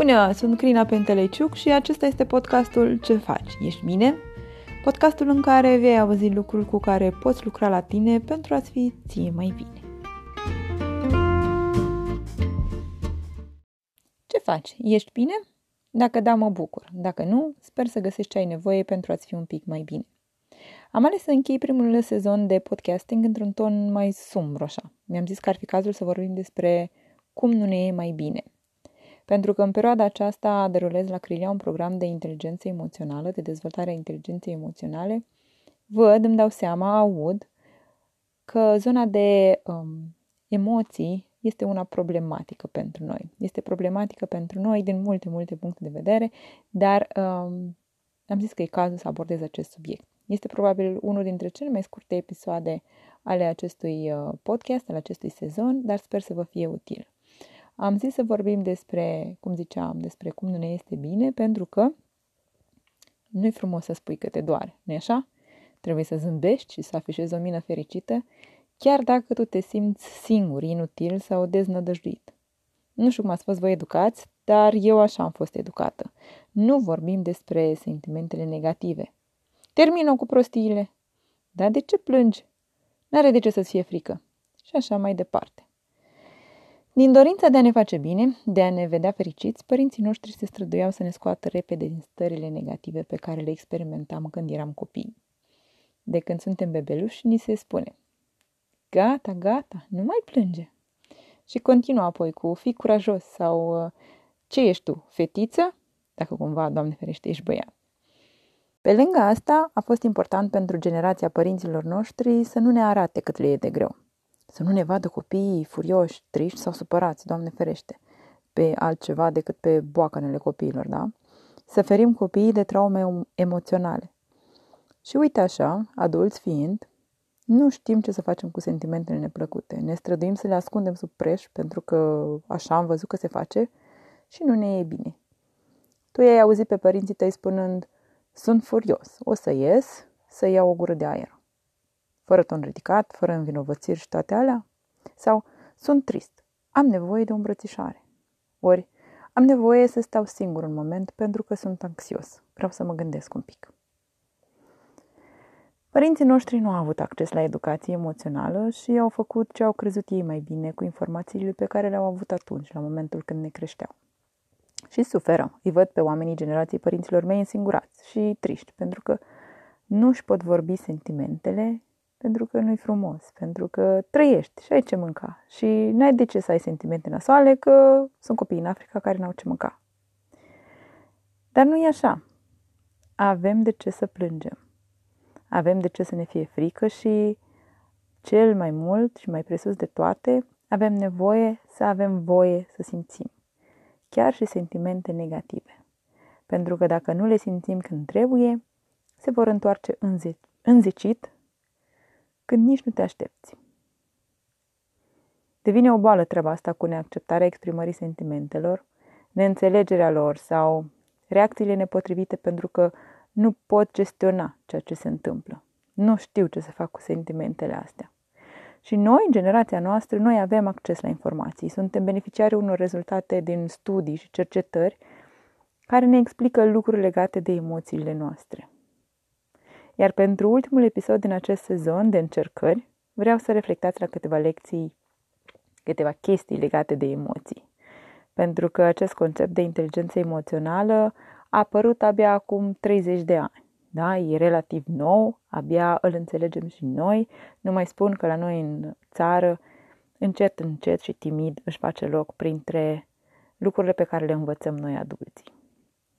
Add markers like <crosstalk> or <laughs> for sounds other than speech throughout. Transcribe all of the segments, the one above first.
Bună, sunt Crina Penteleciuc și acesta este podcastul Ce faci? Ești bine? Podcastul în care vei auzi lucruri cu care poți lucra la tine pentru a-ți fi ție mai bine. Ce faci? Ești bine? Dacă da, mă bucur. Dacă nu, sper să găsești ce ai nevoie pentru a-ți fi un pic mai bine. Am ales să închei primul sezon de podcasting într-un ton mai sumbru așa. Mi-am zis că ar fi cazul să vorbim despre cum nu ne e mai bine – pentru că în perioada aceasta derulez la Crilia un program de inteligență emoțională, de dezvoltare a inteligenței emoționale, văd, îmi dau seama, aud că zona de um, emoții este una problematică pentru noi. Este problematică pentru noi din multe, multe puncte de vedere, dar um, am zis că e cazul să abordez acest subiect. Este probabil unul dintre cele mai scurte episoade ale acestui uh, podcast, al acestui sezon, dar sper să vă fie util. Am zis să vorbim despre, cum ziceam, despre cum nu ne este bine, pentru că nu-i frumos să spui că te doare, nu așa? Trebuie să zâmbești și să afișezi o mină fericită, chiar dacă tu te simți singur, inutil sau deznădăjduit. Nu știu cum ați fost voi educați, dar eu așa am fost educată. Nu vorbim despre sentimentele negative. Termină cu prostiile. Dar de ce plângi? N-are de ce să-ți fie frică. Și așa mai departe. Din dorința de a ne face bine, de a ne vedea fericiți, părinții noștri se străduiau să ne scoată repede din stările negative pe care le experimentam când eram copii. De când suntem bebeluși, ni se spune Gata, gata, nu mai plânge. Și continuă apoi cu fi curajos sau ce ești tu, fetiță? Dacă cumva, Doamne ferește, ești băiat. Pe lângă asta, a fost important pentru generația părinților noștri să nu ne arate cât le e de greu. Să nu ne vadă copiii furioși, triști sau supărați, Doamne ferește, pe altceva decât pe boacanele copiilor, da? Să ferim copiii de traume emoționale. Și uite așa, adulți fiind, nu știm ce să facem cu sentimentele neplăcute. Ne străduim să le ascundem sub preș pentru că așa am văzut că se face și nu ne e bine. Tu ai auzit pe părinții tăi spunând, sunt furios, o să ies, să iau o gură de aer fără ton ridicat, fără învinovățiri și toate alea? Sau sunt trist, am nevoie de o îmbrățișare. Ori am nevoie să stau singur un moment pentru că sunt anxios. Vreau să mă gândesc un pic. Părinții noștri nu au avut acces la educație emoțională și au făcut ce au crezut ei mai bine cu informațiile pe care le-au avut atunci, la momentul când ne creșteau. Și suferă. Îi văd pe oamenii generației părinților mei însingurați și triști, pentru că nu își pot vorbi sentimentele pentru că nu-i frumos, pentru că trăiești și ai ce mânca și n-ai de ce să ai sentimente nasoale că sunt copii în Africa care n-au ce mânca. Dar nu e așa. Avem de ce să plângem. Avem de ce să ne fie frică și cel mai mult și mai presus de toate, avem nevoie să avem voie să simțim. Chiar și sentimente negative. Pentru că dacă nu le simțim când trebuie, se vor întoarce înzecit când nici nu te aștepți. Devine o boală treaba asta cu neacceptarea exprimării sentimentelor, neînțelegerea lor sau reacțiile nepotrivite pentru că nu pot gestiona ceea ce se întâmplă. Nu știu ce să fac cu sentimentele astea. Și noi, generația noastră, noi avem acces la informații. Suntem beneficiari unor rezultate din studii și cercetări care ne explică lucruri legate de emoțiile noastre. Iar pentru ultimul episod din acest sezon de încercări, vreau să reflectați la câteva lecții, câteva chestii legate de emoții. Pentru că acest concept de inteligență emoțională a apărut abia acum 30 de ani. Da? E relativ nou, abia îl înțelegem și noi. Nu mai spun că la noi în țară, încet, încet și timid își face loc printre lucrurile pe care le învățăm noi adulții.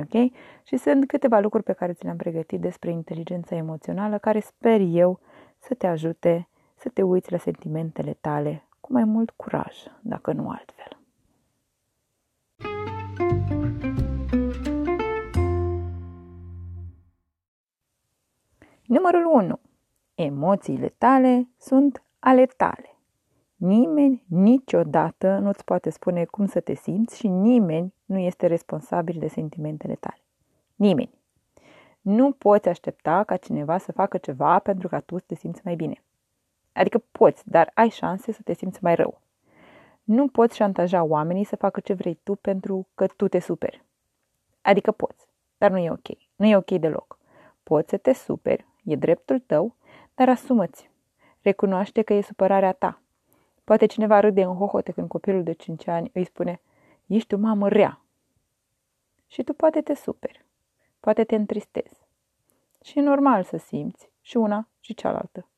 Ok? Și sunt câteva lucruri pe care ți le-am pregătit despre inteligența emoțională care sper eu să te ajute să te uiți la sentimentele tale cu mai mult curaj, dacă nu altfel. Numărul 1. Emoțiile tale sunt ale tale. Nimeni niciodată nu-ți poate spune cum să te simți și nimeni nu este responsabil de sentimentele tale. Nimeni. Nu poți aștepta ca cineva să facă ceva pentru ca tu să te simți mai bine. Adică poți, dar ai șanse să te simți mai rău. Nu poți șantaja oamenii să facă ce vrei tu pentru că tu te superi. Adică poți, dar nu e ok. Nu e ok deloc. Poți să te superi, e dreptul tău, dar asumă-ți. Recunoaște că e supărarea ta. Poate cineva râde în hohote când copilul de 5 ani îi spune Ești o mamă rea. Și tu poate te superi. Poate te întristezi. Și e normal să simți și una și cealaltă.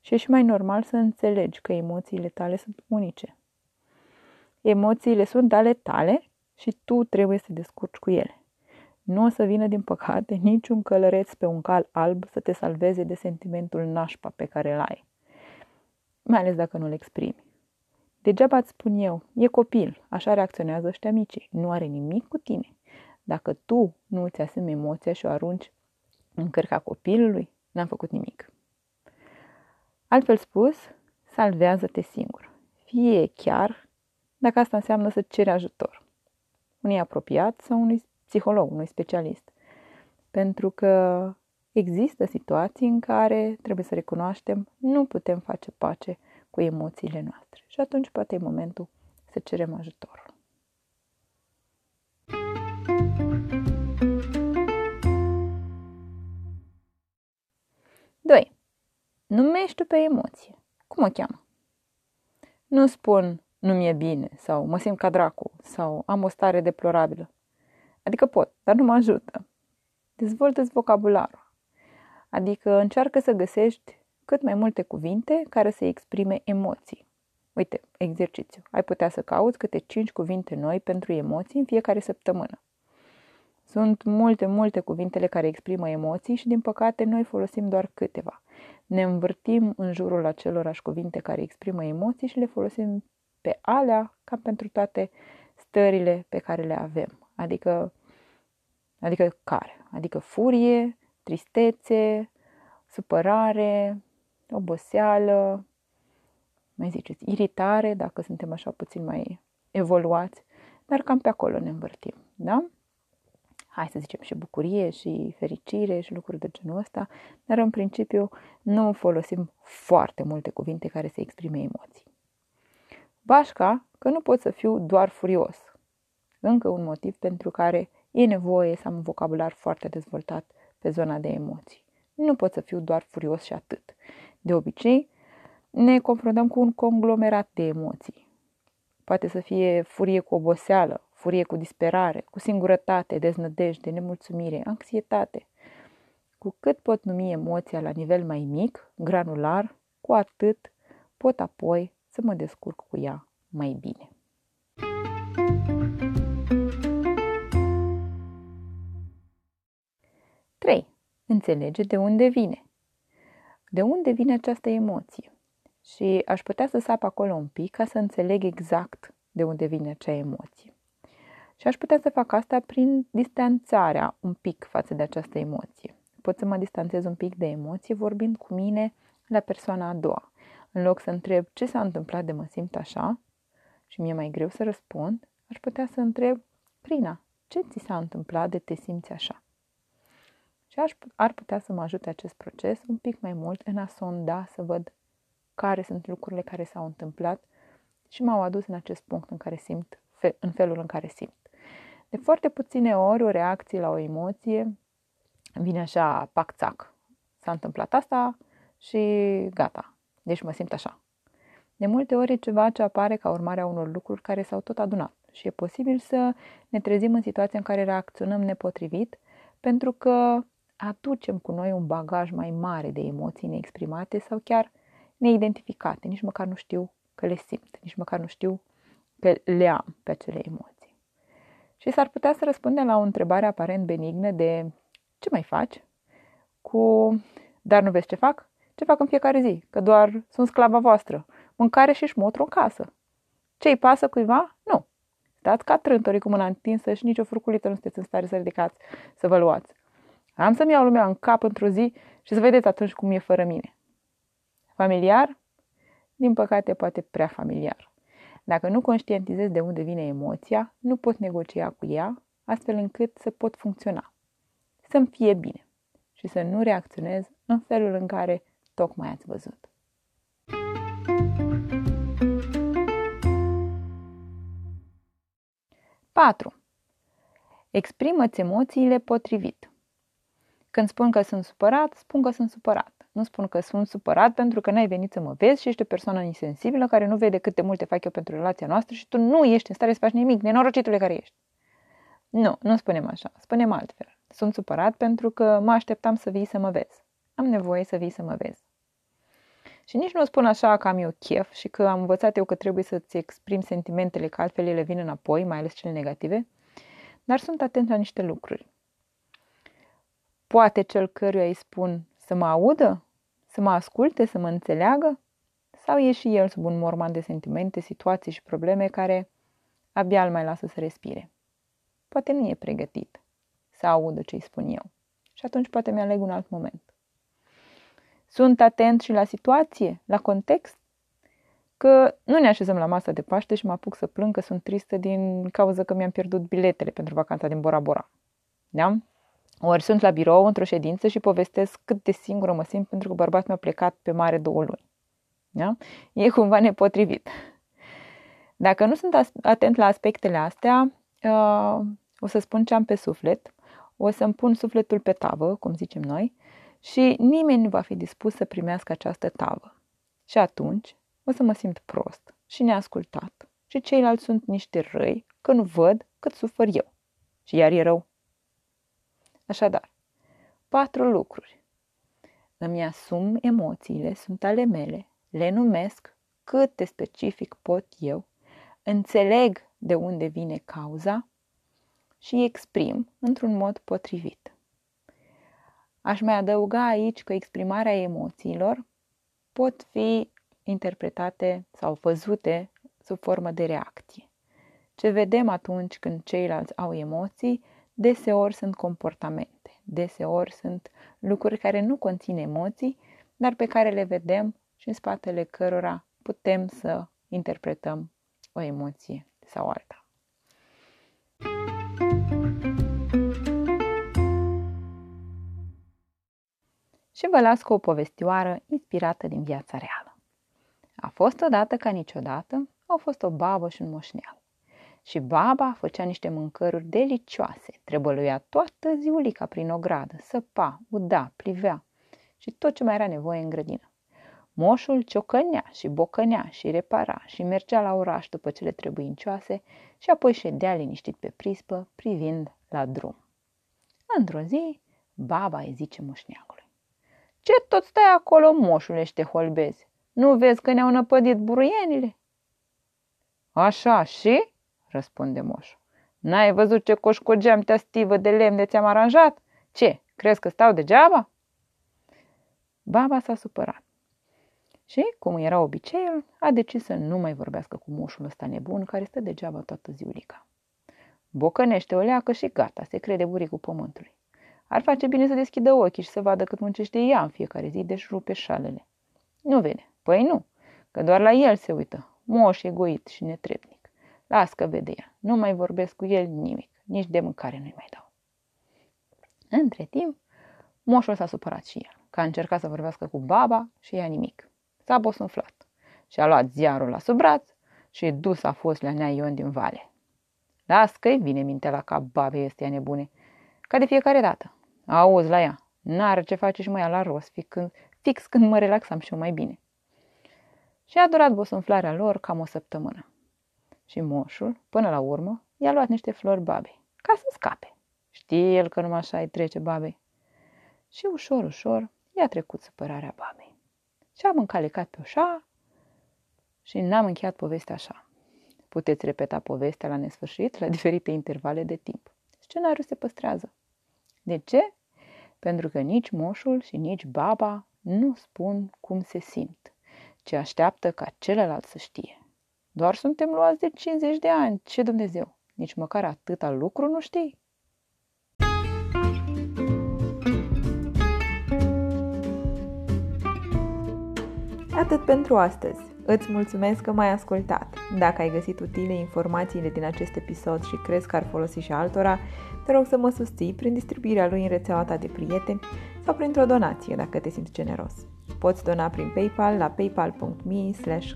Și e și mai normal să înțelegi că emoțiile tale sunt unice. Emoțiile sunt ale tale și tu trebuie să te descurci cu ele. Nu o să vină, din păcate, <laughs> niciun călăreț pe un cal alb să te salveze de sentimentul nașpa pe care îl ai. Mai ales dacă nu-l exprimi. Degeaba îți spun eu, e copil, așa reacționează ăștia mici, nu are nimic cu tine. Dacă tu nu îți asumi emoția și o arunci în cărca copilului, n-am făcut nimic. Altfel spus, salvează-te singur. Fie chiar dacă asta înseamnă să ceri ajutor. Unui apropiat sau unui psiholog, unui specialist. Pentru că există situații în care, trebuie să recunoaștem, nu putem face pace cu emoțiile noastre. Și atunci poate e momentul să cerem ajutor. Doi. Numești pe emoție. Cum o cheamă? Nu spun nu mi-e bine sau mă simt ca dracu sau am o stare deplorabilă. Adică pot, dar nu mă ajută. Dezvoltă-ți vocabularul. Adică încearcă să găsești cât mai multe cuvinte care să exprime emoții. Uite, exercițiu. Ai putea să cauți câte 5 cuvinte noi pentru emoții în fiecare săptămână. Sunt multe, multe cuvintele care exprimă emoții și, din păcate, noi folosim doar câteva. Ne învârtim în jurul acelorași cuvinte care exprimă emoții și le folosim pe alea ca pentru toate stările pe care le avem. Adică, adică care? Adică furie, tristețe, supărare, oboseală, mai ziceți, iritare, dacă suntem așa puțin mai evoluați, dar cam pe acolo ne învârtim, da? Hai să zicem și bucurie și fericire și lucruri de genul ăsta, dar în principiu nu folosim foarte multe cuvinte care să exprime emoții. Bașca că nu pot să fiu doar furios. Încă un motiv pentru care e nevoie să am un vocabular foarte dezvoltat pe zona de emoții. Nu pot să fiu doar furios și atât. De obicei, ne confruntăm cu un conglomerat de emoții. Poate să fie furie cu oboseală, furie cu disperare, cu singurătate, deznădejde, nemulțumire, anxietate. Cu cât pot numi emoția la nivel mai mic, granular, cu atât pot apoi să mă descurc cu ea mai bine. Trei. Înțelege de unde vine. De unde vine această emoție? Și aș putea să sap acolo un pic ca să înțeleg exact de unde vine acea emoție. Și aș putea să fac asta prin distanțarea un pic față de această emoție. Pot să mă distanțez un pic de emoție vorbind cu mine la persoana a doua. În loc să întreb ce s-a întâmplat de mă simt așa și mi-e mai greu să răspund, aș putea să întreb, Prina, ce ți s-a întâmplat de te simți așa? Și aș, ar putea să mă ajute acest proces un pic mai mult în a sonda, să văd care sunt lucrurile care s-au întâmplat și m-au adus în acest punct în care simt, în felul în care simt. De foarte puține ori o reacție la o emoție vine așa pac-țac. S-a întâmplat asta și gata. Deci mă simt așa. De multe ori e ceva ce apare ca urmare a unor lucruri care s-au tot adunat și e posibil să ne trezim în situația în care reacționăm nepotrivit pentru că aducem cu noi un bagaj mai mare de emoții neexprimate sau chiar neidentificate. Nici măcar nu știu că le simt, nici măcar nu știu că le am pe acele emoții. Și s-ar putea să răspundem la o întrebare aparent benignă de ce mai faci? Cu dar nu vezi ce fac? Ce fac în fiecare zi? Că doar sunt sclava voastră. Mâncare și șmotru în casă. Ce-i pasă cuiva? Nu. Stați ca trântorii cu mâna întinsă și nicio furculită nu sunteți în stare să ridicați, să vă luați. Am să-mi iau lumea în cap într-o zi și să vedeți atunci cum e fără mine. Familiar? Din păcate, poate prea familiar. Dacă nu conștientizez de unde vine emoția, nu pot negocia cu ea, astfel încât să pot funcționa. Să-mi fie bine și să nu reacționez în felul în care tocmai ați văzut. 4. Exprimă-ți emoțiile potrivit. Când spun că sunt supărat, spun că sunt supărat. Nu spun că sunt supărat pentru că n-ai venit să mă vezi și ești o persoană insensibilă care nu vede cât de multe fac eu pentru relația noastră și tu nu ești în stare să faci nimic, nenorocitule care ești. Nu, nu spunem așa, spunem altfel. Sunt supărat pentru că mă așteptam să vii să mă vezi. Am nevoie să vii să mă vezi. Și nici nu o spun așa că am eu chef și că am învățat eu că trebuie să-ți exprim sentimentele, că altfel ele vin înapoi, mai ales cele negative, dar sunt atent la niște lucruri. Poate cel căruia îi spun să mă audă? Să mă asculte? Să mă înțeleagă? Sau e și el sub un morman de sentimente, situații și probleme care abia îl mai lasă să respire? Poate nu e pregătit să audă ce îi spun eu. Și atunci poate mi-aleg un alt moment. Sunt atent și la situație, la context, că nu ne așezăm la masa de Paște și mă apuc să plâng că sunt tristă din cauza că mi-am pierdut biletele pentru vacanța din Bora Bora. Da? Ori sunt la birou într-o ședință și povestesc cât de singură mă simt pentru că bărbatul mi-a plecat pe mare două luni. Da? E cumva nepotrivit. Dacă nu sunt atent la aspectele astea, uh, o să spun ce am pe suflet, o să-mi pun sufletul pe tavă, cum zicem noi, și nimeni nu va fi dispus să primească această tavă. Și atunci o să mă simt prost și neascultat și ceilalți sunt niște răi că nu văd cât sufăr eu. Și iar e rău. Așadar, patru lucruri. Îmi asum emoțiile, sunt ale mele, le numesc cât de specific pot eu, înțeleg de unde vine cauza și exprim într-un mod potrivit. Aș mai adăuga aici că exprimarea emoțiilor pot fi interpretate sau văzute sub formă de reacție. Ce vedem atunci când ceilalți au emoții, deseori sunt comportamente, deseori sunt lucruri care nu conțin emoții, dar pe care le vedem și în spatele cărora putem să interpretăm o emoție sau alta. și vă las cu o povestioară inspirată din viața reală. A fost odată ca niciodată, au fost o babă și un moșneal. Și baba făcea niște mâncăruri delicioase, trebăluia toată ziulica prin ogradă, săpa, uda, plivea și tot ce mai era nevoie în grădină. Moșul ciocănea și bocănea și repara și mergea la oraș după cele trebuincioase și apoi ședea liniștit pe prispă, privind la drum. Într-o zi, baba îi zice moșneagului. Ce tot stai acolo, moșule, și te holbezi? Nu vezi că ne-au năpădit buruienile? Așa și? Răspunde moșul. N-ai văzut ce coșcogeam te stivă de lemn de ți-am aranjat? Ce, crezi că stau degeaba? Baba s-a supărat. Și, cum era obiceiul, a decis să nu mai vorbească cu moșul ăsta nebun care stă degeaba toată ziulica. Bocănește o leacă și gata, se crede buricul pământului. Ar face bine să deschidă ochii și să vadă cât muncește ea în fiecare zi, deci rupe șalele. Nu vede. Păi nu, că doar la el se uită. Moș egoit și netrebnic. Las că vede ea. Nu mai vorbesc cu el nimic. Nici de mâncare nu-i mai dau. Între timp, moșul s-a supărat și el, că a încercat să vorbească cu baba și ea nimic. S-a bosunflat și a luat ziarul la sub braț și dus a fost la Nea Ion din vale. Las că-i vine mintea la cap babei ăstea nebune, ca de fiecare dată. Auzi la ea, n-are ce face și mă ia la rost, fix când, fix când mă relaxam și eu mai bine. Și a durat bosunflarea lor cam o săptămână. Și moșul, până la urmă, i-a luat niște flori babei, ca să scape. Știe el că numai așa îi trece babei. Și ușor, ușor, i-a trecut supărarea babei. Și am încalecat pe ușa și n-am încheiat povestea așa. Puteți repeta povestea la nesfârșit, la diferite intervale de timp. Scenariul se păstrează. De ce? Pentru că nici moșul și nici baba nu spun cum se simt, ci așteaptă ca celălalt să știe. Doar suntem luați de 50 de ani. Ce Dumnezeu? Nici măcar atâta lucru nu știi? Atât pentru astăzi. Îți mulțumesc că m-ai ascultat. Dacă ai găsit utile informațiile din acest episod și crezi că ar folosi și altora, te rog să mă susții prin distribuirea lui în rețeaua ta de prieteni sau printr-o donație dacă te simți generos. Poți dona prin PayPal la paypal.me slash